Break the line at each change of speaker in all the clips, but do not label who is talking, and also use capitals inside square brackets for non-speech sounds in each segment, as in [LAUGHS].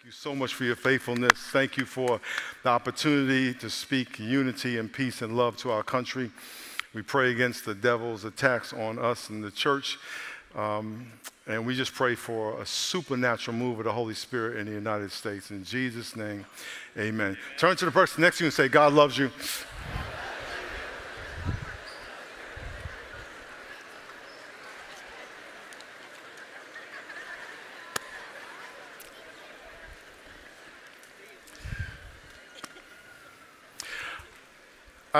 Thank you so much for your faithfulness. Thank you for the opportunity to speak unity and peace and love to our country. We pray against the devil's attacks on us and the church. Um, and we just pray for a supernatural move of the Holy Spirit in the United States. In Jesus' name, amen. Turn to the person next to you and say, God loves you.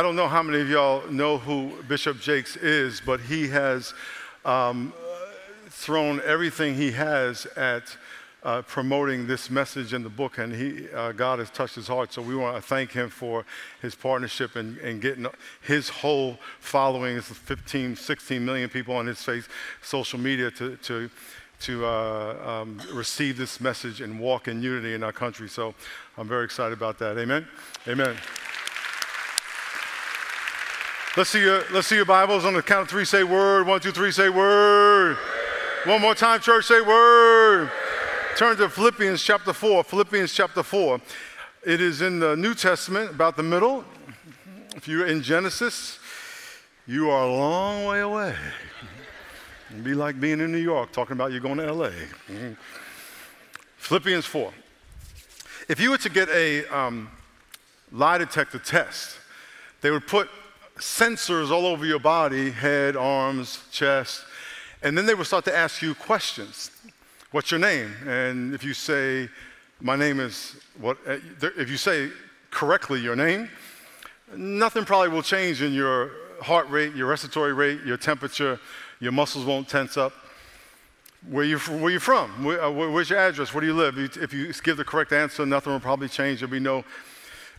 I don't know how many of y'all know who Bishop Jakes is, but he has um, thrown everything he has at uh, promoting this message in the book, and he, uh, God has touched his heart. So we want to thank him for his partnership and, and getting his whole following, is 15, 16 million people on his face, social media to, to, to uh, um, receive this message and walk in unity in our country. So I'm very excited about that. Amen. Amen. Let's see your, let's see your Bibles on the count of three. Say word. One, two, three. Say word. One more time, church. Say word. Turn to Philippians chapter four. Philippians chapter four. It is in the New Testament, about the middle. If you're in Genesis, you are a long way away. It'd be like being in New York, talking about you going to LA. Mm-hmm. Philippians 4. If you were to get a um, lie detector test, they would put sensors all over your body head, arms, chest. And then they will start to ask you questions. What's your name? And if you say, My name is what, uh, if you say correctly your name, nothing probably will change in your heart rate, your respiratory rate, your temperature, your muscles won't tense up. Where you, where you from? Where, uh, where's your address? Where do you live? If you give the correct answer, nothing will probably change. There'll be no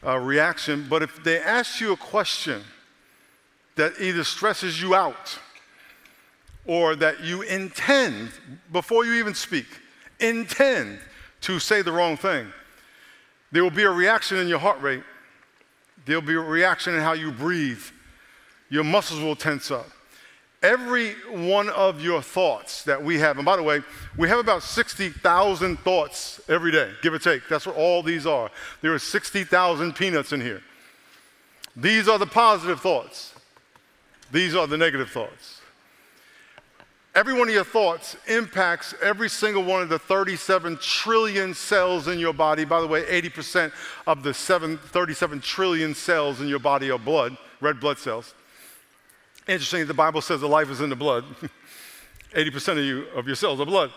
uh, reaction. But if they ask you a question, that either stresses you out or that you intend, before you even speak, intend to say the wrong thing, there will be a reaction in your heart rate. There'll be a reaction in how you breathe. Your muscles will tense up. Every one of your thoughts that we have, and by the way, we have about 60,000 thoughts every day, give or take. That's what all these are. There are 60,000 peanuts in here. These are the positive thoughts. These are the negative thoughts. Every one of your thoughts impacts every single one of the 37 trillion cells in your body. By the way, 80% of the 7, 37 trillion cells in your body are blood, red blood cells. Interesting, the Bible says the life is in the blood. [LAUGHS] 80% of you of your cells are blood.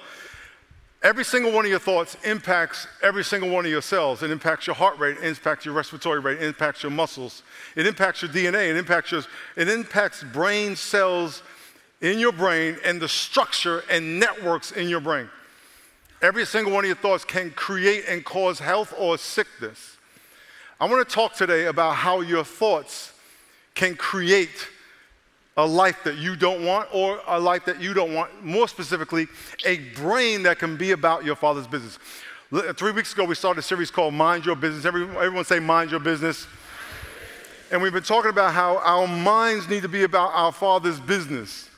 Every single one of your thoughts impacts every single one of your cells. It impacts your heart rate, it impacts your respiratory rate, it impacts your muscles, it impacts your DNA, it impacts your, it impacts brain cells in your brain and the structure and networks in your brain. Every single one of your thoughts can create and cause health or sickness. I want to talk today about how your thoughts can create a life that you don't want or a life that you don't want. More specifically, a brain that can be about your father's business. Uh, three weeks ago, we started a series called Mind Your Business. everyone say, Mind Your Business. And we've been talking about how our minds need to be about our father's business.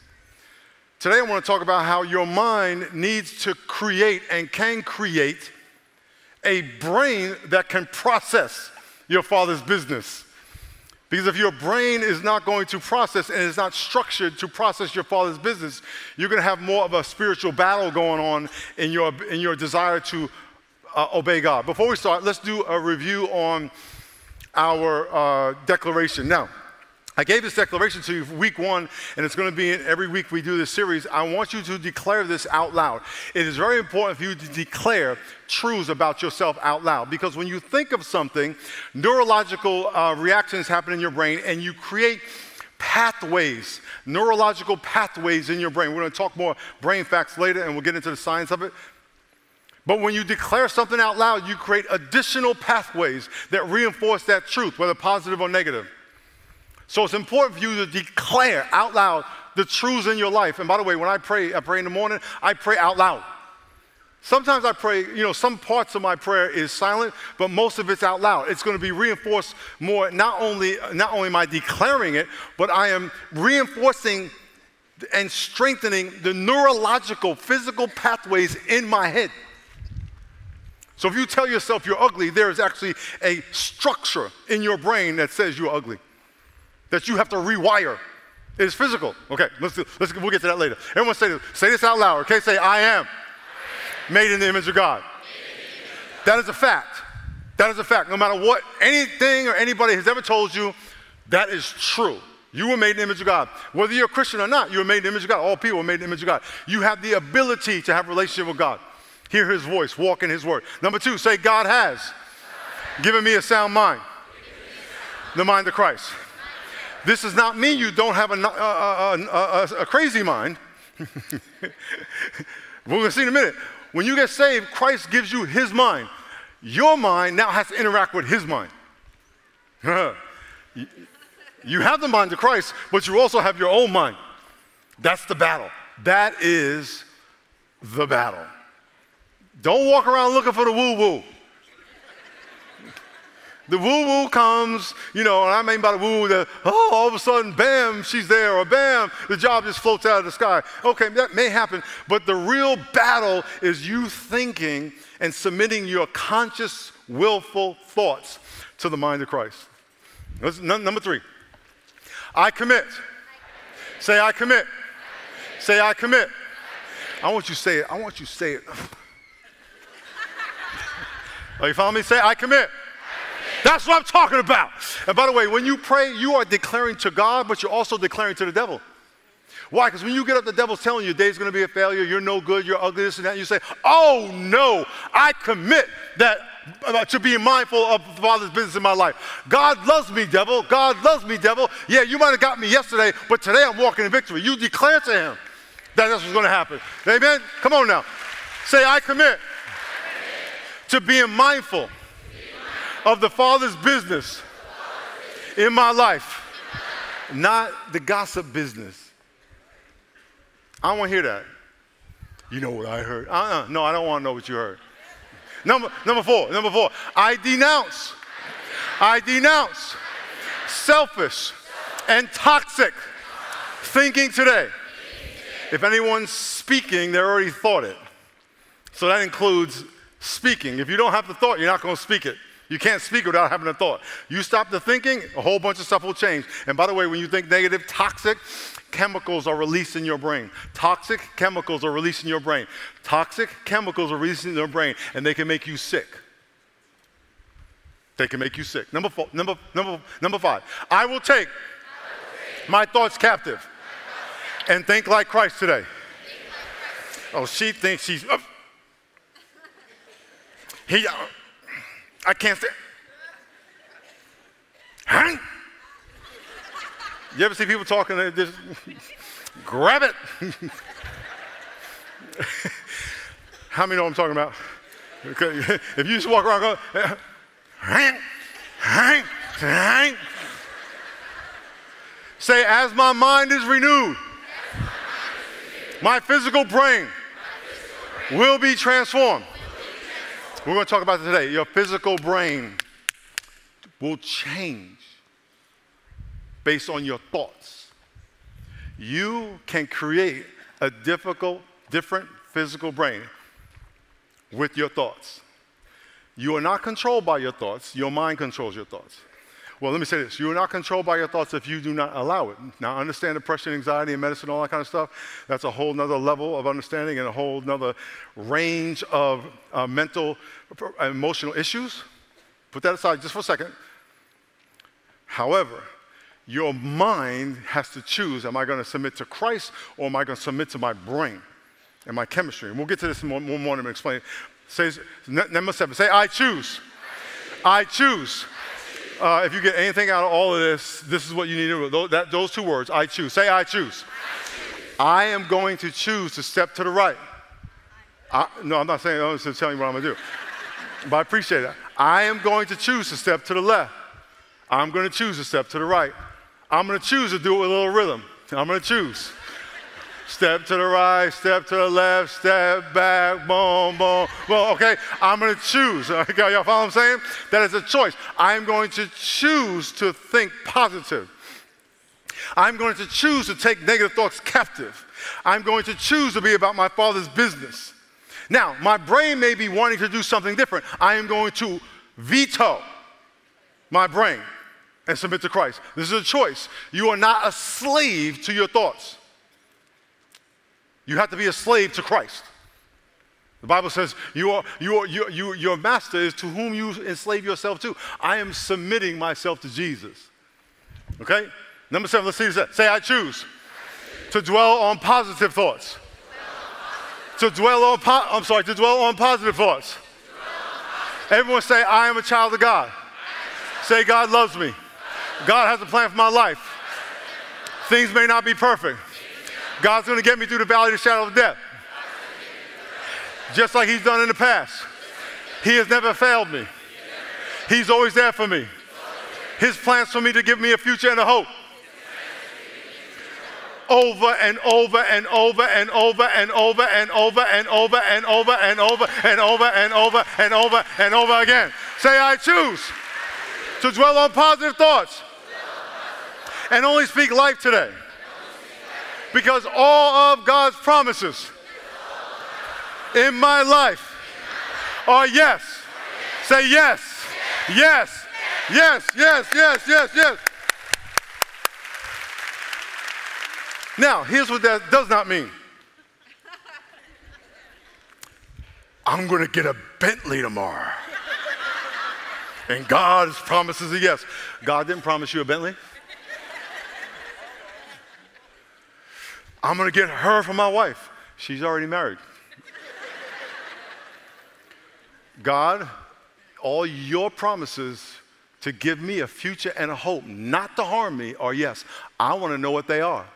Today, I want to talk about how your mind needs to create and can create a brain that can process your father's business. Because if your brain is not going to process and is not structured to process your father's business, you're going to have more of a spiritual battle going on in your, in your desire to uh, obey God. Before we start, let's do a review on our uh, declaration. Now, I gave this declaration to you week one, and it's going to be in every week we do this series. I want you to declare this out loud. It is very important for you to declare truths about yourself out loud because when you think of something, neurological uh, reactions happen in your brain, and you create pathways, neurological pathways in your brain. We're going to talk more brain facts later, and we'll get into the science of it. But when you declare something out loud, you create additional pathways that reinforce that truth, whether positive or negative. So it's important for you to declare out loud the truths in your life. And by the way, when I pray, I pray in the morning, I pray out loud. Sometimes I pray, you know, some parts of my prayer is silent, but most of it's out loud. It's going to be reinforced more, not only, not only am I declaring it, but I am reinforcing and strengthening the neurological, physical pathways in my head. So if you tell yourself you're ugly, there is actually a structure in your brain that says you're ugly, that you have to rewire. It's physical. Okay, let's, do, let's we'll get to that later. Everyone say this. Say this out loud. Okay, say I am made in the image of God. That is a fact. That is a fact. No matter what anything or anybody has ever told you, that is true. You were made in the image of God. Whether you're a Christian or not, you were made in the image of God. All people were made in the image of God. You have the ability to have a relationship with God, hear His voice, walk in His word. Number two, say, God has given me a sound mind, the mind of Christ. This does not mean you don't have a, a, a, uh, uh, uh, a crazy mind. [LAUGHS] We're going to see in a minute. When you get saved, Christ gives you His mind. Your mind now has to interact with His mind. [LAUGHS] You have the mind of Christ, but you also have your own mind. That's the battle. That is the battle. Don't walk around looking for the woo woo. The woo woo comes, you know, and I mean by the woo woo that, oh, all of a sudden, bam, she's there, or bam, the job just floats out of the sky. Okay, that may happen, but the real battle is you thinking and submitting your conscious, willful thoughts to the mind of Christ. number three. I commit. Say, I commit. Say, I commit. I want you to say it. I want you to say it. [LAUGHS] Are you following me? Say, I commit. That's what I'm talking about. And by the way, when you pray, you are declaring to God, but you're also declaring to the devil. Why? Because when you get up, the devil's telling you day's going to be a failure, you're no good, you're ugly, this and that. You say, Oh no, I commit that uh, to being mindful of the Father's business in my life. God loves me, devil. God loves me, devil. Yeah, you might have got me yesterday, but today I'm walking in victory. You declare to him that that's what's going to happen. Amen? Come on now. Say, I commit, to being mindful of the Father's business in my life, not the gossip business. I don't want to hear that. You know what I heard? Uh-uh. No, I don't want to know what you heard. Number, number four, number four, I denounce, I denounce selfish and toxic thinking today. If anyone's speaking, they already thought it. So that includes speaking. If you don't have the thought, you're not going to speak it. You can't speak without having a thought. You stop the thinking, a whole bunch of stuff will change. And by the way, when you think negative, toxic, chemicals are released in your brain. Toxic chemicals are released in your brain. Toxic chemicals are released in your brain, and they can make you sick. They can make you sick. Number four, number, number, number five. I will take, my thoughts captive and think like Christ today. Oh, she thinks she's. Uh, he, uh, I can't say. Huh? You ever see people talking and just [LAUGHS] grab it? [LAUGHS] How many know what I'm talking about? Okay. [LAUGHS] If you just walk around going, hang, hang, hang. Say, as my mind is renewed, my physical brain will be transformed. We're going to talk about today. Your physical brain will change based on your thoughts. You can create a difficult, different physical brain with your thoughts. You are not controlled by your thoughts, your mind controls your thoughts. Well, let me say this. You are not controlled by your thoughts if you do not allow it. Now, understand depression, anxiety, and medicine, all that kind of stuff. That's a whole nother level of understanding and a whole nother range of uh, mental, emotional issues. Put that aside just for a second. However, your mind has to choose am I going to submit to Christ or am I going to submit to my brain and my chemistry? And we'll get to this one more morning and explain. Say, number seven, say, I choose. I choose. Uh, if you get anything out of all of this, this is what you need to know. That, those two words, I choose. Say, I choose. I, choose. I am going to choose to step to the right. I, no, I'm not saying, I'm just telling you what I'm going to do. But I appreciate that. I am going to choose to step to the left. I'm going to choose to step to the right. I'm going to choose to do it with a little rhythm. I'm going to choose. Step to the right, step to the left, step back, boom, boom, boom. Okay, I'm to choose. [LAUGHS] Okay, y'all follow what I'm saying? That is a choice. I'm going to choose to think positive. I'm going to choose to take negative thoughts captive. I'm going to choose to be about my Father's business. Now, my brain may be wanting to do something different. I am going to veto my brain and submit to Christ. This is a choice. You are not a slave to your thoughts. You have to be a slave to Christ. The Bible says you are, you are, you, you, your master is to whom you enslave yourself to. I am submitting myself to Jesus. Okay? Number seven, let's see this. Say, I choose to dwell on positive thoughts. To dwell on, po- I'm sorry, to dwell on positive thoughts. Everyone say, I am a child of God. Say, God loves me. God has a plan for my life. Things may not be perfect. God's going to get me through the valley of the shadow of death. Just like He's done in the past. He has never failed me. He's always there for me. His plans for me to give me a future and a hope over and over and over and over and over and over and over and over and over and over and over and over and over again. Say, I choose to dwell on positive thoughts and only speak life today. Because all of God's promises in my life are yes. Say yes. Yes. Yes, yes, yes, yes, yes. Now, here's what that does not mean. I'm going to get a Bentley tomorrow. and God's promises a yes. God didn't promise you a Bentley. I'm going to get her for my wife. She's already married. God, all your promises to give me a future and a hope, not to harm me, are yes. I want to know what they are.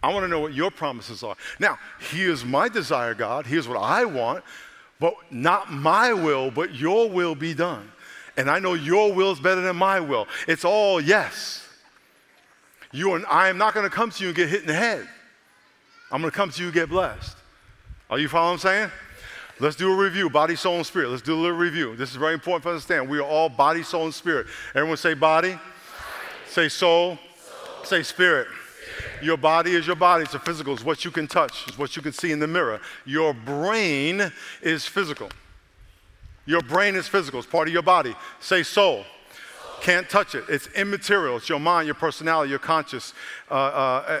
I want to know what your promises are. Now, here's my desire, God. Here's what I want, but not my will, but your will be done. And I know your will is better than my will. It's all yes. You and I am not going to come to you and get hit in the head. I'm going to come to you and get blessed. Are you following what I'm saying? Let's do a review body, soul, and spirit. Let's do a little review. This is very important for us to understand. We are all body, soul, and spirit. Everyone say body, body. say soul, soul. say spirit. Your body is your body. It's a physical. It's what you can touch. It's what you can see in the mirror. Your brain is physical. Your brain is physical. It's part of your body. Say soul. Can't touch it. It's immaterial. It's your mind, your personality, your conscious. Uh, uh,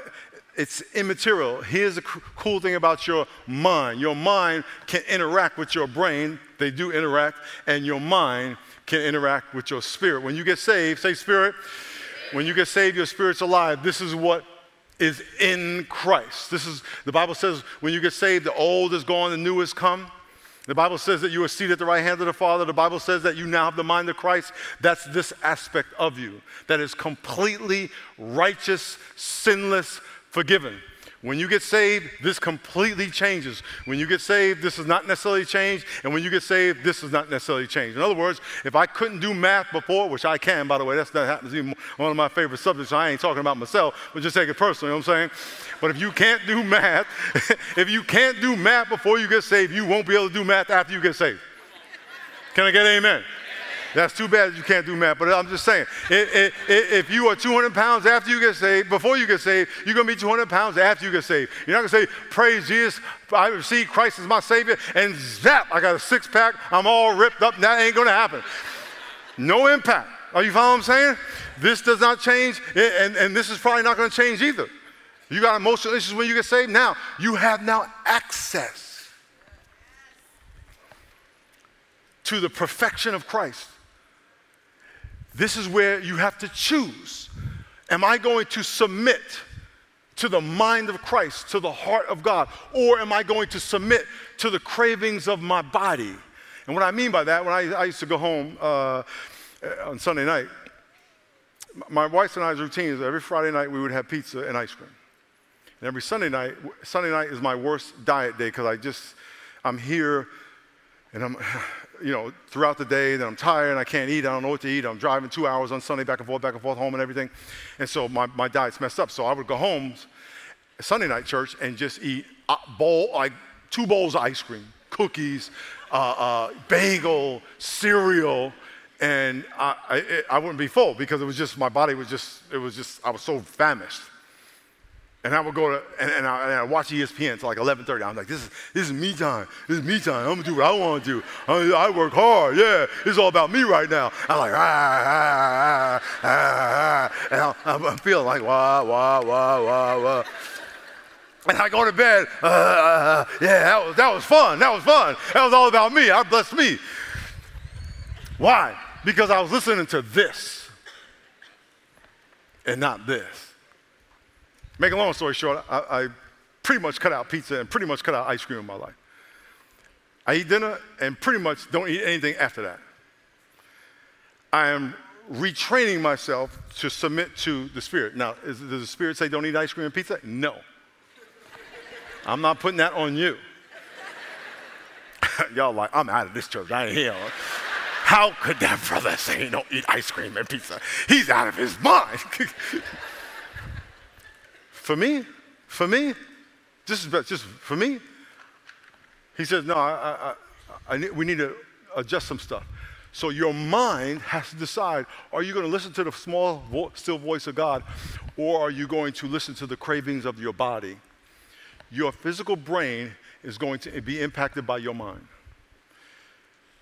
it's immaterial. Here's the cool thing about your mind your mind can interact with your brain, they do interact, and your mind can interact with your spirit. When you get saved, say spirit. When you get saved, your spirit's alive. This is what is in Christ. This is the Bible says when you get saved, the old is gone, the new has come. The Bible says that you are seated at the right hand of the Father. The Bible says that you now have the mind of Christ. That's this aspect of you that is completely righteous, sinless, forgiven. When you get saved, this completely changes. When you get saved, this is not necessarily changed. And when you get saved, this is not necessarily changed. In other words, if I couldn't do math before, which I can, by the way, that's not happens be one of my favorite subjects. So I ain't talking about myself, but just take it personally, you know what I'm saying? But if you can't do math, [LAUGHS] if you can't do math before you get saved, you won't be able to do math after you get saved. Can I get amen? That's too bad that you can't do math, but I'm just saying, if you are 200 pounds after you get saved, before you get saved, you're going to be 200 pounds after you get saved. You're not going to say, Praise Jesus, I received Christ as my Savior, and zap, I got a six pack, I'm all ripped up. That ain't going to happen. No impact. Are you following what I'm saying? This does not change, and, and this is probably not going to change either. You got emotional issues when you get saved. Now, you have now access to the perfection of Christ. This is where you have to choose. Am I going to submit to the mind of Christ, to the heart of God, or am I going to submit to the cravings of my body? And what I mean by that, when I, I used to go home uh, on Sunday night, my wife and I's routine is every Friday night we would have pizza and ice cream. And every Sunday night, Sunday night is my worst diet day because I just, I'm here and I'm, you know, throughout the day that I'm tired and I can't eat. I don't know what to eat. I'm driving two hours on Sunday back and forth, back and forth home and everything. And so my, my diet's messed up. So I would go home Sunday night church and just eat a bowl, like two bowls of ice cream, cookies, uh, uh, bagel, cereal, and I, I, I wouldn't be full because it was just, my body was just, it was just, I was so famished. And I would go to, and, and, I, and I watch ESPN until like 11.30. I'm like, this is, this is me time. This is me time. I'm gonna do what I wanna do. I, I work hard, yeah. It's all about me right now. I'm like, ah, ah, ah, ah, ah. And I'm, I'm feeling like, wah, wah, wah, wah, wah. And I go to bed, uh, uh, yeah, that was, that was fun. That was fun. That was all about me. I blessed me. Why? Because I was listening to this and not this. Make a long story short, I, I pretty much cut out pizza and pretty much cut out ice cream in my life. I eat dinner and pretty much don't eat anything after that. I am retraining myself to submit to the Spirit. Now, is, does the Spirit say don't eat ice cream and pizza? No. I'm not putting that on you. [LAUGHS] Y'all like, I'm out of this church. I ain't here. How could that brother say he don't eat ice cream and pizza? He's out of his mind. [LAUGHS] for me, for me, this just, just for me, he says, no, I, I, I, we need to adjust some stuff. So your mind has to decide, are you going to listen to the small, vo- still voice of God, or are you going to listen to the cravings of your body? Your physical brain is going to be impacted by your mind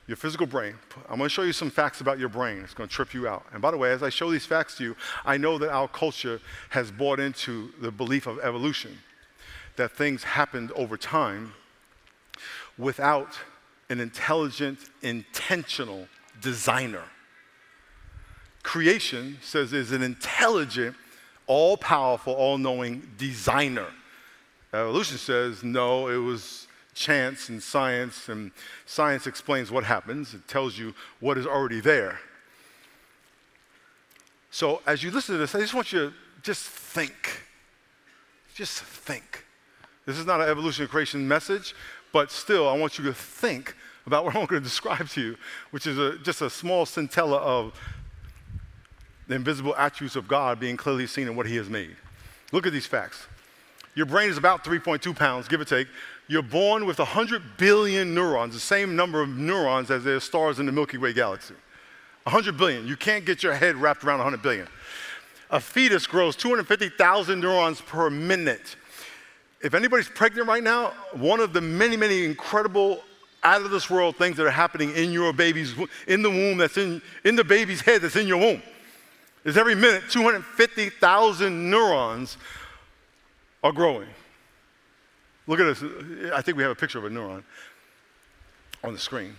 your physical brain. I'm going to show you some facts about your brain. It's going to trip you out. And by the way, as I show these facts to you, I know that our culture has bought into the belief of evolution, that things happened over time without an intelligent, intentional designer. Creation says is an intelligent, all powerful, all knowing designer. Evolution says no, it was chance and science, and science explains what happens, it tells you what is already there. So as you listen to this, I just want you to just think. Just think. This is not an evolution creation message, but still, I want you to think about what [LAUGHS] I'm going to describe to you, which is a, just a small scintilla of the invisible attributes of God being clearly seen in what He has made. Look at these facts. Your brain is about 3.2 pounds, give or take. You're born with 100 billion neurons, the same number of neurons as there are stars in the Milky Way galaxy. 100 billion. You can't get your head wrapped around 100 billion. A fetus grows 250,000 neurons per minute. If anybody's pregnant right now, one of the many, many incredible out of this world things that are happening in your baby's in the womb that's in in the baby's head that's in your womb is every minute 250,000 neurons are growing. Look at this. I think we have a picture of a neuron on the screen.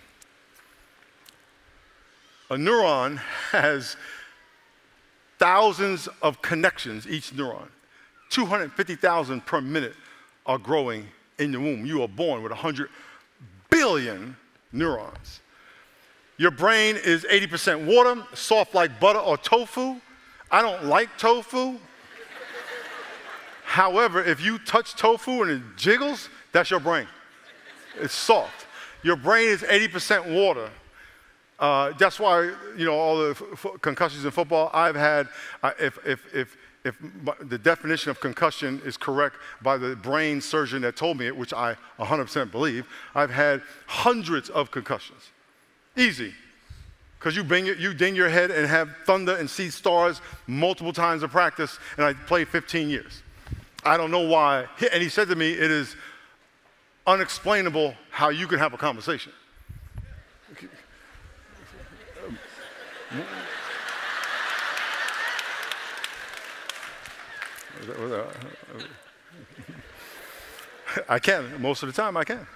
A neuron has thousands of connections, each neuron. 250,000 per minute are growing in the womb. You are born with 100 billion neurons. Your brain is 80% water, soft like butter or tofu. I don't like tofu. However, if you touch tofu and it jiggles, that's your brain. It's soft. Your brain is 80% water. Uh, that's why, you know, all the f- concussions in football, I've had, uh, if, if, if, if the definition of concussion is correct by the brain surgeon that told me it, which I 100% believe, I've had hundreds of concussions. Easy. Because you, you ding your head and have thunder and see stars multiple times in practice, and I played 15 years. I don't know why. And he said to me, It is unexplainable how you can have a conversation. [LAUGHS] I can. Most of the time, I can.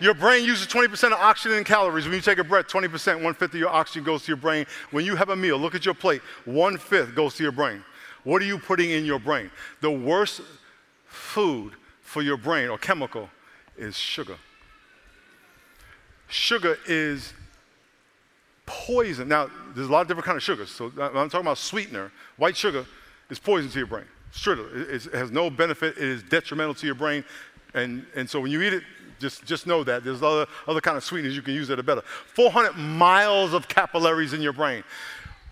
Your brain uses 20% of oxygen and calories. When you take a breath, 20%, one fifth of your oxygen goes to your brain. When you have a meal, look at your plate, one fifth goes to your brain. What are you putting in your brain? The worst food for your brain or chemical is sugar. Sugar is poison. Now, there's a lot of different kinds of sugars. So I'm talking about sweetener. White sugar is poison to your brain. Sugar it, it has no benefit. It is detrimental to your brain. And, and so when you eat it, just, just know that. There's other, other kind of sweeteners you can use that are better. 400 miles of capillaries in your brain.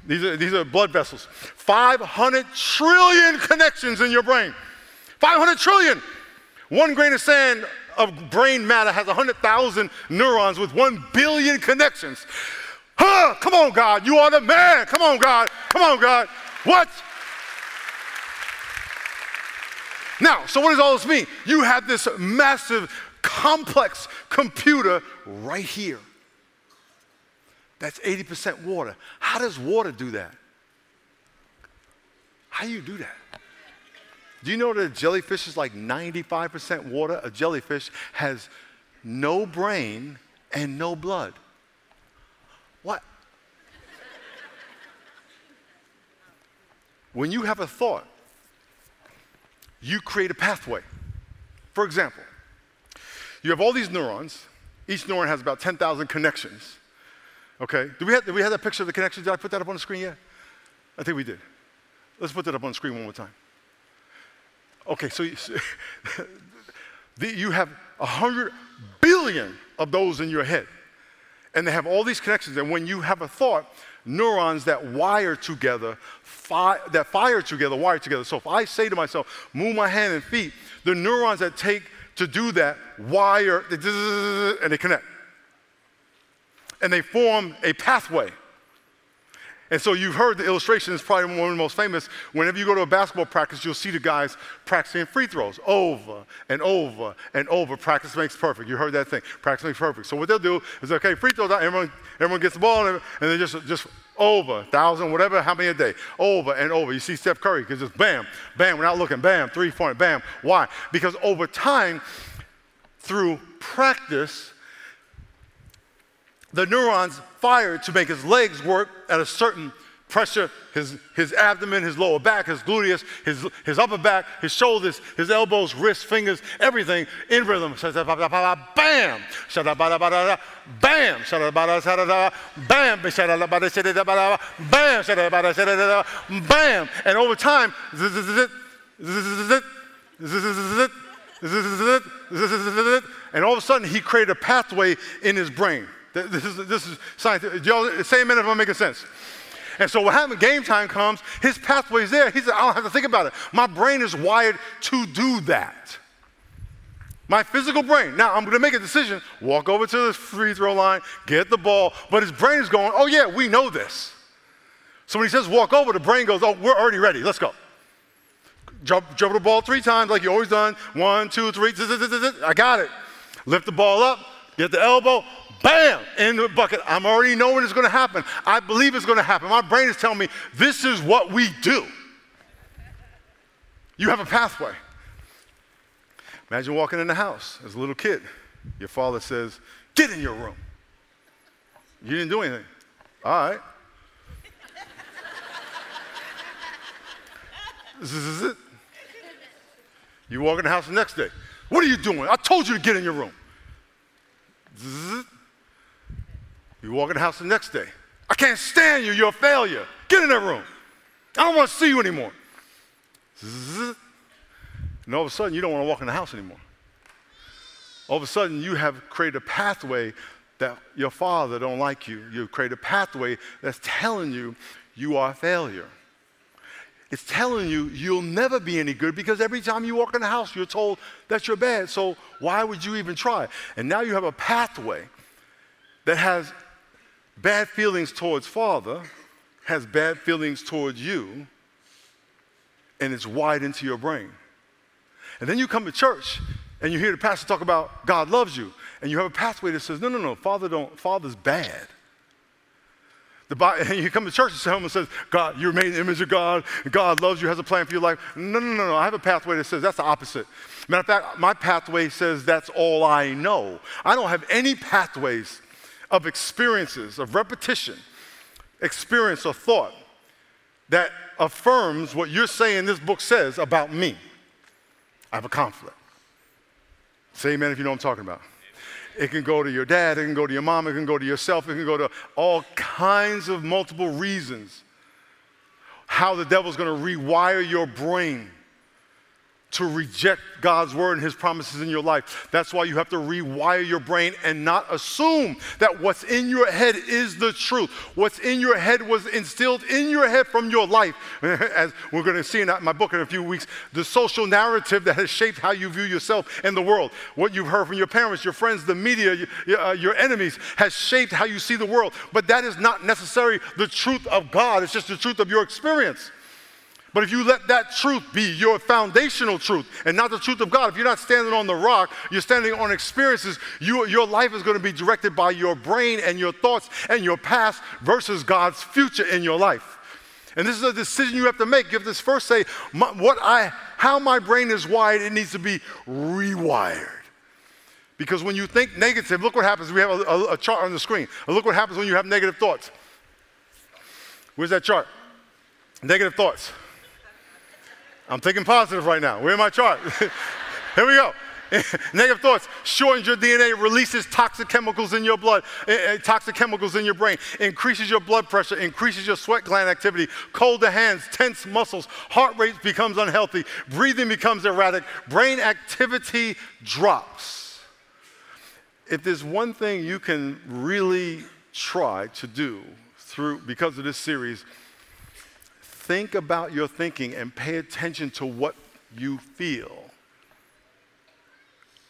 These are, these are blood vessels. 500 trillion connections in your brain. 500 trillion. One grain of sand of brain matter has 100,000 neurons with 1 billion connections. Huh, come on, God. You are the man. Come on, God. Come on, God. What? Now, so what does all this mean? You have this massive, complex computer right here. That's 80% water. How does water do that? How do you do that? Do you know that a jellyfish is like 95% water? A jellyfish has no brain and no blood. What? when you have a thought, you create a pathway. For example, you have all these neurons. Each neuron has about 10,000 connections. Okay? Do we, have, do we have that picture of the connections? Did I put that up on the screen yet? I think we did. Let's put that up on the screen one more time. Okay, so you, [LAUGHS] you have 100 billion of those in your head. And they have all these connections. And when you have a thought, neurons that wire together, fi- that fire together, wire together. So if I say to myself, move my hand and feet, the neurons that take to do that wire, and they connect. And they form a pathway. And so you've heard the illustration, it's probably one of the most famous. Whenever you go to a basketball practice, you'll see the guys practicing free throws over and over and over. Practice makes perfect. You heard that thing. Practice makes perfect. So what they'll do is, okay, free throws everyone, everyone gets the ball, and, and they just, just over, thousand, whatever, how many a day, over and over. You see Steph Curry, because just bam, bam, without looking, bam, three point, bam. Why? Because over time, through practice, the neurons fired to make his legs work at a certain pressure, his, his abdomen, his lower back, his gluteus, his, his upper back, his shoulders, his elbows, wrists, fingers, everything in rhythm. Bam! Bam! Bam! Bam! Bam! And over time, and all of a sudden he created a pathway in his brain. This is, this is scientific. Y'all, say amen if I'm making sense. And so what happened, game time comes, his pathway's there. He said, I don't have to think about it. My brain is wired to do that. My physical brain. Now I'm to make a decision, walk over to the free throw line, get the ball, but his brain is going, oh yeah, we know this. So when he says walk over, the brain goes, oh, we're already ready. Let's go. Jump, jump the ball three times like you always done. One, two, three. I got it. Lift the ball up, get the elbow, bam, in the bucket. I'm already knowing it's going to happen. I believe it's going to happen. My brain is telling me this is what we do. You have a pathway. Imagine walking in the house as a little kid. Your father says, Get in your room. You didn't do anything. All right. [LAUGHS] this is it. You walk in the house the next day. What are you doing? I told you to get in your room. You walk in the house the next day. I can't stand you. You're a failure. Get in that room. I don't want to see you anymore. And all of a sudden, you don't want to walk in the house anymore. All of a sudden, you have created a pathway that your father don't like you. You've created a pathway that's telling you you are a failure. It's telling you you'll never be any good because every time you walk in the house, you're told that you're bad. So why would you even try? And now you have a pathway that has bad feelings towards Father, has bad feelings towards you, and it's wired into your brain. And then you come to church and you hear the pastor talk about God loves you, and you have a pathway that says, no, no, no, Father don't, Father's bad. The Bible, [LAUGHS] and you come to church and someone says, God, you're made in the image of God, God loves you, has a plan for your life. No, no, no, no. I have a pathway that says that's the opposite. Matter of fact, my pathway says that's all I know. I don't have any pathways of experiences, of repetition, experience or thought that affirms what you're saying this book says about me. I have a conflict. Say amen if you know what I'm talking about. It can go to your dad, it can go to your mom, it can go to yourself, it can go to all kinds of multiple reasons. How the devil's gonna rewire your brain to reject God's word and his promises in your life. That's why you have to rewire your brain and not assume that what's in your head is the truth. What's in your head was instilled in your head from your life. [LAUGHS] As we're going to see in my book in a few weeks, the social narrative that has shaped how you view yourself and the world. What you've heard from your parents, your friends, the media, your, uh, your enemies has shaped how you see the world. But that is not necessarily the truth of God, it's just the truth of your experience. But if you let that truth be your foundational truth and not the truth of God, if you're not standing on the rock, you're standing on experiences, you, your life is going to be directed by your brain and your thoughts and your past versus God's future in your life. And this is a decision you have to make. You have to first say, what I, how my brain is wired, it needs to be rewired. Because when you think negative, look what happens. We have a, a, a chart on the screen. look what happens when you have negative thoughts. Where's that chart? Negative thoughts. I'm thinking positive right now. Where's my chart? [LAUGHS] Here we go. [LAUGHS] Negative thoughts shortens your DNA, releases toxic chemicals in your blood, uh, toxic chemicals in your brain, increases your blood pressure, increases your sweat gland activity, colder hands, tense muscles, heart rate becomes unhealthy, breathing becomes erratic, brain activity drops. If there's one thing you can really try to do through because of this series, think about your thinking and pay attention to what you feel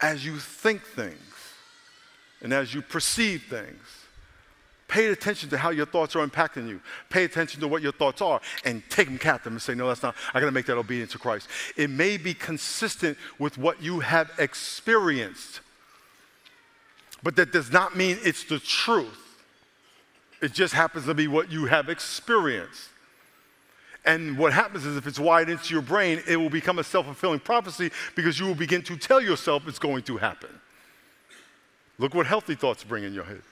as you think things and as you perceive things. Pay attention to how your thoughts are impacting you. Pay attention to what your thoughts are and take them captive and say, No, that's not, I gotta make that obedient to Christ. It may be consistent with what you have experienced, but that does not mean it's the truth. It just happens to be what you have experienced. And what happens is if it's wired into your brain, it will become a self fulfilling prophecy because you will begin to tell yourself it's going to happen. Look what healthy thoughts bring in your head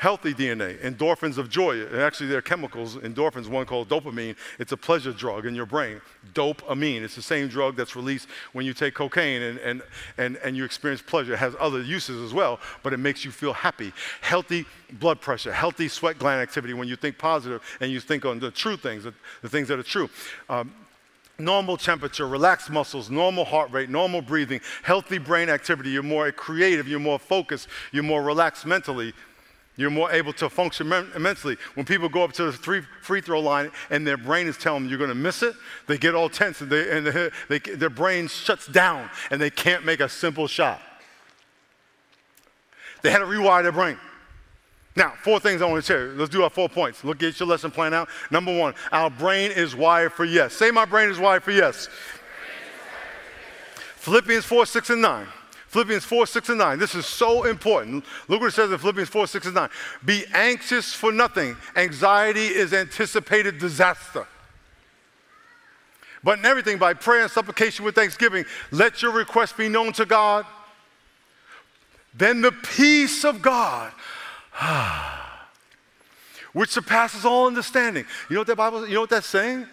healthy DNA, endorphins of joy. Actually, there are chemicals, endorphins, one called dopamine. It's a pleasure drug in your brain. Dopamine. It's the same drug that's released when you take cocaine and, and, and, and you experience pleasure. It has other uses as well, but it makes you feel happy. Healthy blood pressure, healthy sweat gland activity when you think positive and you think on the true things, the, the things that are true. Um, normal temperature, relaxed muscles, normal heart rate, normal breathing, healthy brain activity. You're more creative, you're more focused, you're more relaxed mentally. You're more able to function immensely. When people go up to the three free throw line and their brain is telling them you're going to miss it, they get all tense and, they, and they, they, their brain shuts down and they can't make a simple shot. They had to rewire their brain. Now, four things I want to share. Let's do our four points. Look, get your lesson plan out. Number one, our brain is wired for yes. Say, my brain is wired for yes. Philippians 4, 6, and 9. Philippians 4, 6, and 9. This is so important. Look what it says in Philippians 4, 6, and 9. Be anxious for nothing. Anxiety is anticipated disaster. But in everything, by prayer and supplication with thanksgiving, let your requests be known to God. Then the peace of God, [SIGHS] which surpasses all understanding. You know what that Bible, you know what that's saying?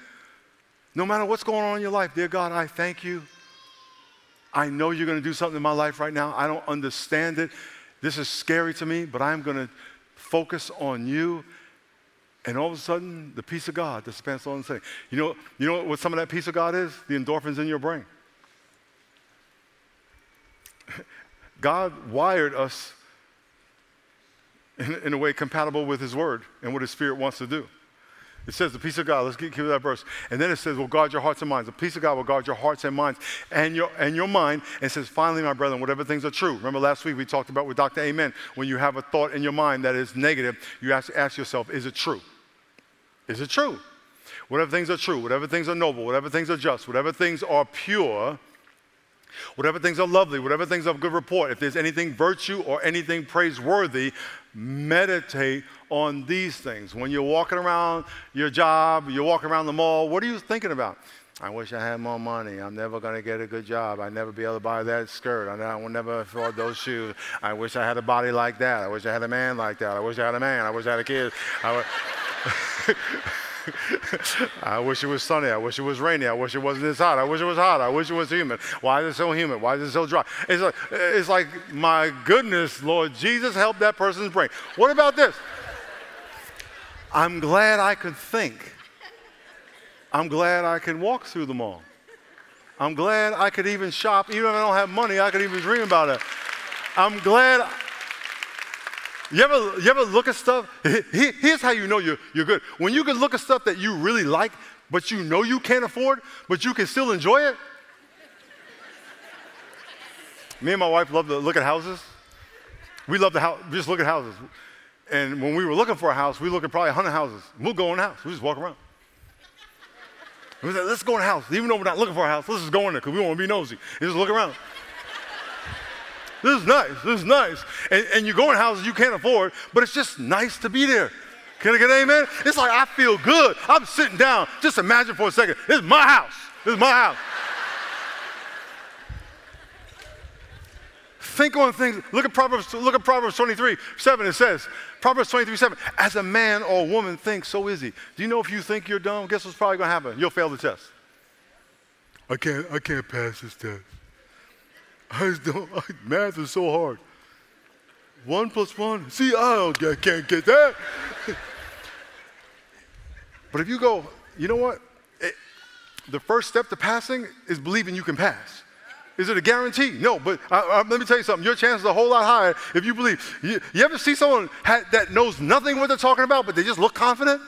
No matter what's going on in your life, dear God, I thank you I know you're going to do something in my life right now. I don't understand it. This is scary to me, but I'm going to focus on you. And all of a sudden, the peace of God that spans all understanding. You know, you know what some of that peace of God is? The endorphins in your brain. [LAUGHS] God wired us in, in, a way compatible with His Word and what His Spirit wants to do. It says the peace of God. Let's get, to that verse. And then it says, "Will guard your hearts and minds." The peace of God will guard your hearts and minds and your and your mind. And says, "Finally, my brethren, whatever things are true." Remember last week we talked about with Dr. Amen. When you have a thought in your mind that is negative, you have to ask yourself, "Is it true? Is it true?" Whatever things are true, whatever things are noble, whatever things are just, whatever things are pure, whatever things are lovely, whatever things are of good report, if there's anything virtue or anything praiseworthy, meditate on these things. When you're walking around your job, you're walking around the mall, what are you thinking about? I wish I had more money. I'm never going to get a good job. I never be able to buy that skirt. I will never afford those shoes. I wish I had a body like that. I wish I had a man like that. I wish I had a man. I wish I had a kid. [LAUGHS] [LAUGHS] I wish it was sunny. I wish it was rainy. I wish it wasn't this hot. I wish it was hot. I wish it was humid. Why is it so humid? Why is it so dry? It's like, it's like my goodness, Lord Jesus, help that person's brain. What about this? I'm glad I could think. I'm glad I can walk through the mall. I'm glad I could even shop. Even if I don't have money, I could even dream about it. I'm glad you ever, you ever look at stuff? Here's how you know you're, you're good. When you can look at stuff that you really like, but you know you can't afford, but you can still enjoy it. Me and my wife love to look at houses. We love to just look at houses. And when we were looking for a house, we look at probably 100 houses. We'll go in the house. We just walk around. We said, let's go in a house. Even though we're not looking for a house, let's just go in there because we want to be nosy. Just look around. This is nice. This is nice. And, and you go in houses you can't afford, but it's just nice to be there. Can I get an amen? It's like I feel good. I'm sitting down. Just imagine for a second. This is my house. This is my house. Think on things. Look at Proverbs, look at Proverbs 23, 7. It says, Proverbs 23, 7. As a man or woman thinks, so is he. Do you know if you think you're dumb, guess what's probably gonna happen? You'll fail the test. I can't, I can't pass this test. I just don't, [LAUGHS] I, math is so hard. One plus one. See, I don't get, can't get that. [LAUGHS] but if you go, you know what? It, the first step to passing is believing you can pass. Is it a guarantee? No, but uh, uh, let me tell you something. Your chances are a whole lot higher if you believe. You, you ever see someone ha- that knows nothing what they're talking about, but they just look confident?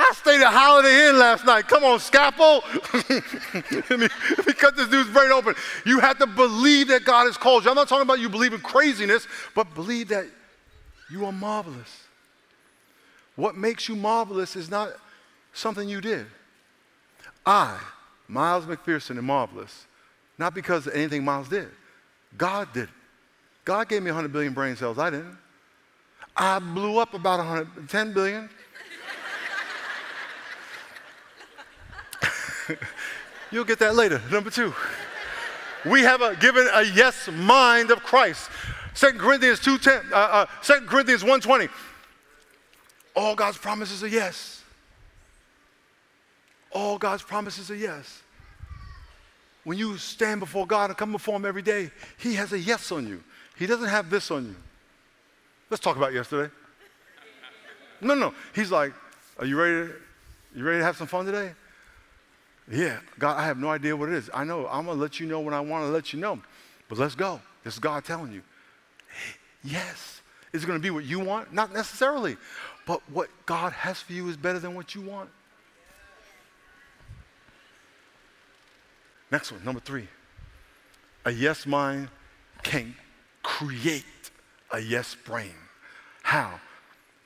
I stayed at Holiday Inn last night. Come on, scalpel. let, me, let me cut this dude's brain open. You have to believe that God has called you. I'm not talking about you believing craziness, but believe that you are marvelous. What makes you marvelous is not something you did. I Miles McPherson and Marvelous, not because of anything Miles did. God did. God gave me 100 billion brain cells. I didn't. I blew up about 110 billion. [LAUGHS] You'll get that later. Number two, we have a, given a yes mind of Christ. 2 Corinthians 2.10, uh, uh, 2 Corinthians 1.20. All God's promises are yes. All God's promises are yes. When you stand before God and come before Him every day, He has a yes on you. He doesn't have this on you. Let's talk about yesterday. No, no. He's like, Are you ready to, you ready to have some fun today? Yeah, God, I have no idea what it is. I know I'm gonna let you know when I want to let you know. But let's go. This is God telling you. Yes. Is it gonna be what you want? Not necessarily. But what God has for you is better than what you want. Next one, number three. A yes mind can create a yes brain. How?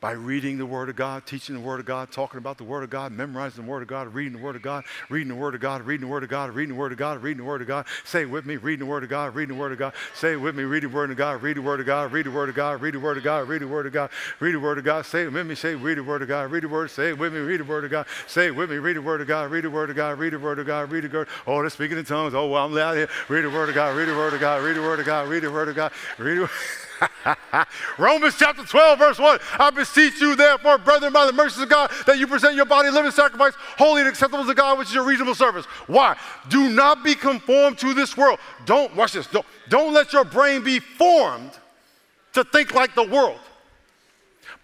By reading the Word of God, teaching the Word of God, talking about the Word of God, memorizing the Word of God, reading the Word of God, reading the Word of God, reading the Word of God, reading the Word of God, reading the Word of God. Say it with me, reading the Word of God, reading the Word of God. Say it with me, reading the Word of God, read the Word of God, read the Word of God, read the Word of God, read the Word of God, read the Word of God. Say it with me, say read the Word of God, read the Word. Say it with me, read the Word of God. Say it with me, read the Word of God, read the Word of God, read the Word of God, read the Word. Oh, they're speaking in tongues. Oh, well, I'm loud here. Read the Word of God, read the Word of God, read the Word of God, read the Word of God, read the. Romans chapter 12, verse 1. I beseech you, therefore, brethren, by the mercies of God, that you present your body living sacrifice, holy and acceptable to God, which is your reasonable service. Why? Do not be conformed to this world. Don't, watch this, don't, don't let your brain be formed to think like the world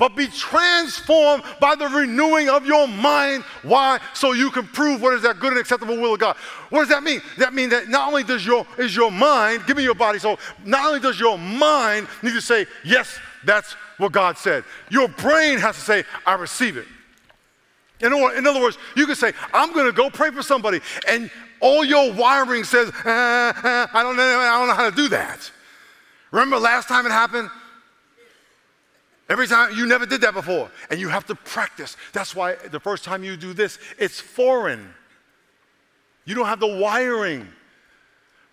but be transformed by the renewing of your mind. Why? So you can prove what is that good and acceptable will of God. What does that mean? That means that not only does your is your mind, give me your body, so not only does your mind need to say, yes, that's what God said. Your brain has to say, I receive it. In, in other words, you can say, I'm going to go pray for somebody, and all your wiring says, uh, uh, I, don't know, I don't know how to do that. Remember last time it happened? Every time, you never did that before. And you have to practice. That's why the first time you do this, it's foreign. You don't have the wiring.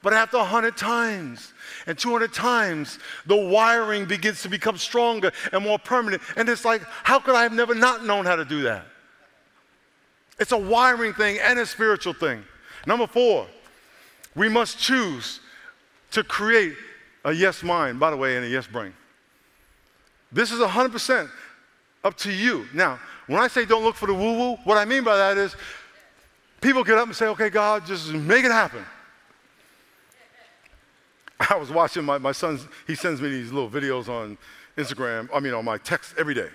But after 100 times and 200 times, the wiring begins to become stronger and more permanent. And it's like, how could I have never not known how to do that? It's a wiring thing and a spiritual thing. Number four, we must choose to create a yes mind, by the way, and a yes brain. This is 100% up to you. Now, when I say don't look for the woo woo, what I mean by that is people get up and say, okay, God, just make it happen. I was watching my, my son's, he sends me these little videos on Instagram, I mean, on my text every day.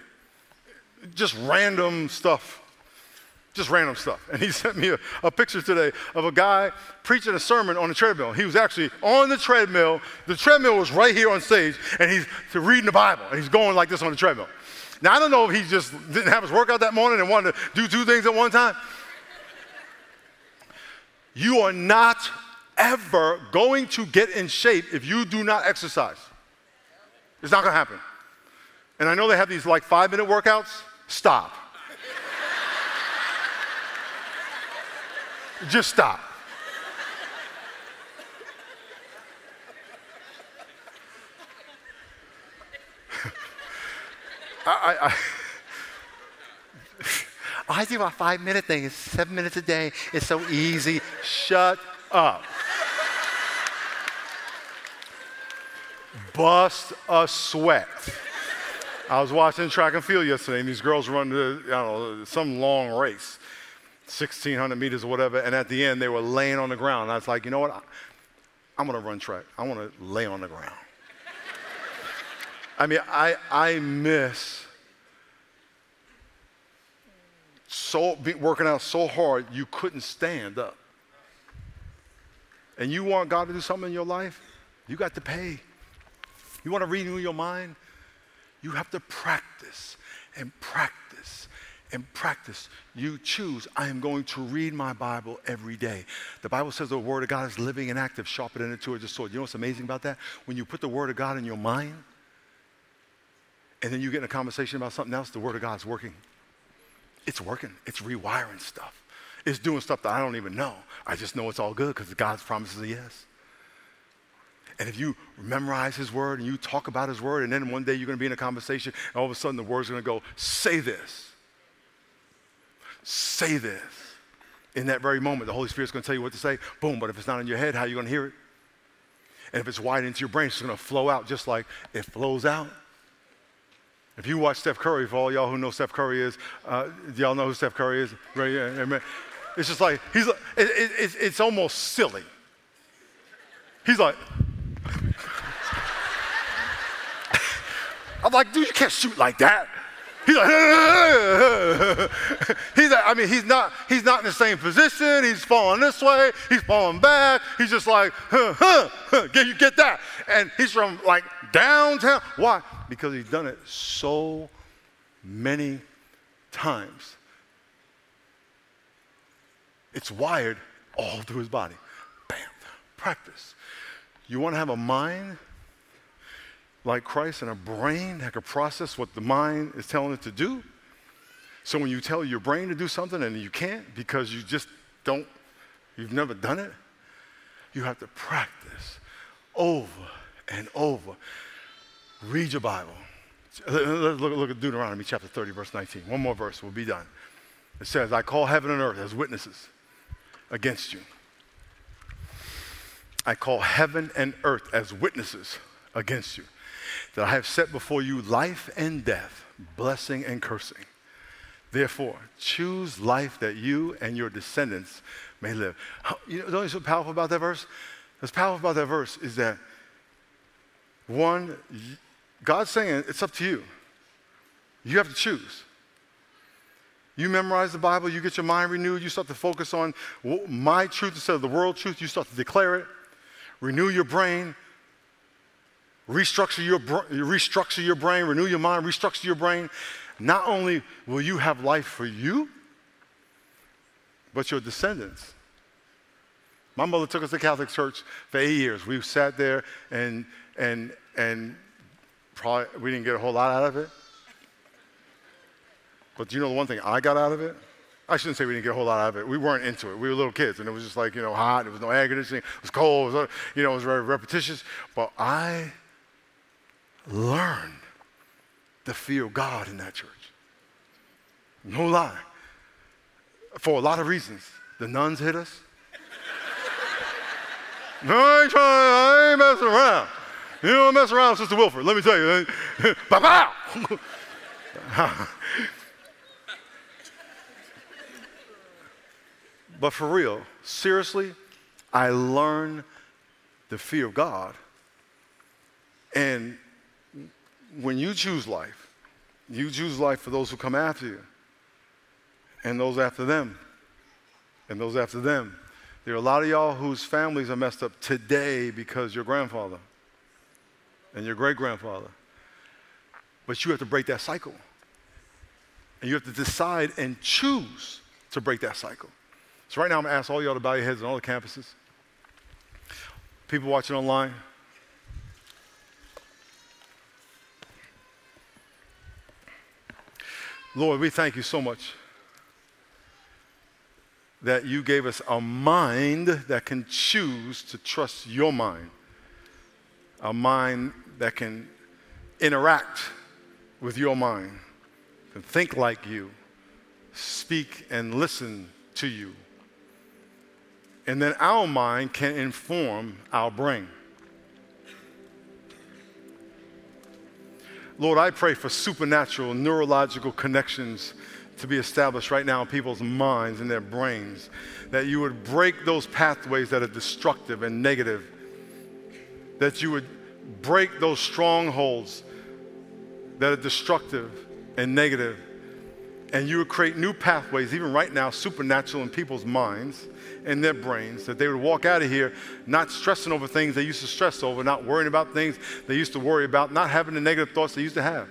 Just random stuff. Just random stuff. And he [LAUGHS] sent me a, a, picture today of a guy preaching a sermon on a treadmill. He was actually on the treadmill. The treadmill was right here on stage, and he's reading the Bible, and he's going like this on the treadmill. Now, I don't know if he just didn't have his workout that morning and wanted to do two things at one time. You are not ever going to get in shape if you do not exercise. It's not going to happen. And I know they have these like five minute workouts. Stop. Just stop. [LAUGHS] I, I, I [LAUGHS] I do my five minute thing. It's seven minutes a day. It's so easy. Shut up. Bust a sweat. I was watching track and field yesterday, and these girls run, I don't know, some long race, 1,600 meters or whatever, and at the end they were laying on the ground. And I was like, you know what? I'm going to run track. I want to lay on the ground. I mean, I, I miss so working out so hard you couldn't stand up. And you want God to do something in your life? You got to pay. You want to renew your mind? You have to practice and practice and practice. You choose, I am going to read my Bible every day. The Bible says the Word of God is living and active, sharper than a two-edged sword. You know what's amazing about that? When you put the Word of God in your mind, and then you get in a conversation about something else, the Word of God is working. It's working. It's rewiring stuff. It's doing stuff that I don't even know. I just know it's all good because God's promises a yes. And if you memorize his word and you talk about his word, and then one day you're going to be in a conversation, and all of a sudden the word's going to go, say this. Say this. In that very moment, the Holy Spirit's going to tell you what to say. Boom. But if it's not in your head, how are you going to hear it? And if it's wired into your brain, it's going to flow out just like it flows out. If you watch Steph Curry, for all y'all who know Steph Curry is, uh, y'all know who Steph Curry is? Right? Yeah, it's just like, he's, it, it, it's almost silly. He's like, [LAUGHS] I'm like, dude, you can't shoot like that. He's like, [LAUGHS] he's like, I mean, he's not, he's not in the same position. He's falling this way. He's falling back. He's just like, huh, huh, huh, get you get that. And he's from like downtown. Why? Because he's done it so many times. It's wired all through his body. Bam. Practice. You want to have a mind like Christ and a brain that can process what the mind is telling it to do. So when you tell your brain to do something and you can't because you just don't, you've never done it, you have to practice over and over. Read your Bible. Let's look, look at Deuteronomy chapter 30, verse 19. One more verse, we'll be done. It says, I call heaven and earth as witnesses against you. I call heaven and earth as witnesses against you that I have set before you life and death, blessing and cursing. Therefore, choose life that you and your descendants may live. You know what's so powerful about that verse? What's powerful about that verse is that one, God's saying it's up to you. You have to choose. You memorize the Bible, you get your mind renewed, you start to focus on my truth instead of the world truth, you start to declare it, renew your brain, restructure your, restructure your brain, renew your mind, restructure your brain, not only will you have life for you, but your descendants. My mother took us to Catholic church for eight years. We sat there and, and, and probably we didn't get a whole lot out of it. But do you know the one thing I got out of it? I shouldn't say we didn't get a whole lot out of it. We weren't into it. We were little kids, and it was just like, you know, hot. There was no air conditioning. It was cold. It was, you know, it was very repetitious. But I learned the fear of God in that church. No lie. For a lot of reasons. The nuns hit us. [LAUGHS] no, I ain't trying, I ain't messing around. You don't mess around, Sister Wilford. Let me tell you. [LAUGHS] [LAUGHS] But for real, seriously, I learned the fear of God. And when you choose life, you choose life for those who come after you, and those after them, and those after them. There are a lot of y'all whose families are messed up today because your grandfather and your great grandfather. But you have to break that cycle. And you have to decide and choose to break that cycle. So, right now, I'm to ask all y'all to bow your heads on all the campuses. People watching online, Lord, we thank you so much that you gave us a mind that can choose to trust your mind, a mind that can interact with your mind, can think like you, speak and listen to you. And then our mind can inform our brain. Lord, I pray for supernatural neurological connections to be established right now in people's minds and their brains, that you would break those pathways that are destructive and negative, that you would break those strongholds that are destructive and negative, and you would create new pathways, even right now, supernatural in people's minds and their brains, that they would walk out of here not stressing over things they used to stress over, not worrying about things they used to worry about, not having the negative thoughts they used to have.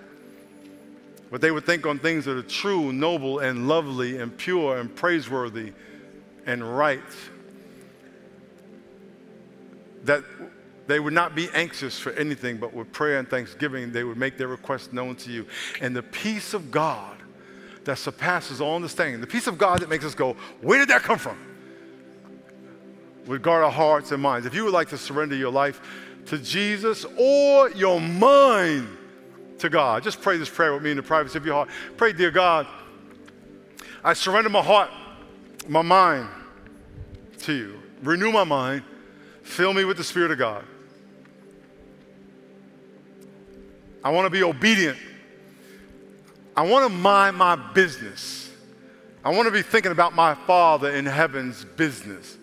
But they would think on things that are true, noble, and lovely, and pure, and praiseworthy, and right. That they would not be anxious for anything, but with prayer and thanksgiving, they would make their requests known to you. And the peace of God that surpasses all understanding, the peace of God that makes us go, Where did that come from? would guard our hearts and minds. If you would like to surrender your life to Jesus or your mind to God, just pray this prayer with me in the privacy of your heart. Pray, dear God, I surrender my heart, my mind to you. Renew my mind. Fill me with the Spirit of God. I want to be obedient. I want to mind my business. I want to be thinking about my Father in heaven's business.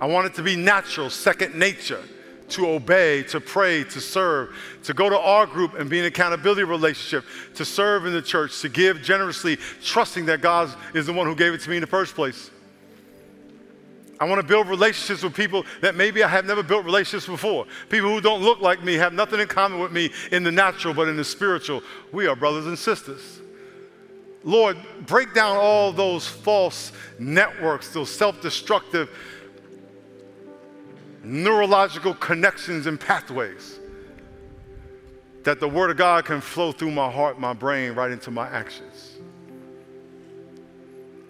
I want it to be natural, second nature, to obey, to pray, to serve, to go to our group and be an accountability relationship, to serve in the church, to give generously, trusting that God is the one who gave it to me in the first place. I want to build relationships with people that maybe I have never built relationships before. People who don't look like me, have nothing in common with me in the natural, but in the spiritual. We are brothers and sisters. Lord, break down all those false networks, those self destructive neurological connections and pathways that the Word of God can flow through my heart, my brain, right into my actions.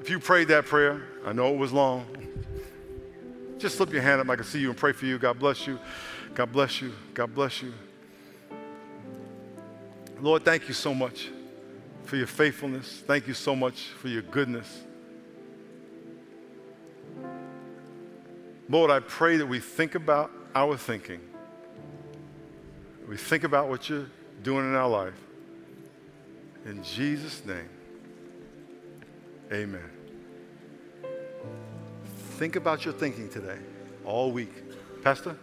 If you prayed that prayer, I know it was long. Just slip your hand up. I can see you and pray for you. God bless you. God bless you. God bless you. Lord, thank you so much for your faithfulness. Thank you so much for your goodness. Lord, I pray that we think about our thinking. We think about what you're doing in our life. In Jesus' name, amen. Think about your thinking today, all week. Pastor?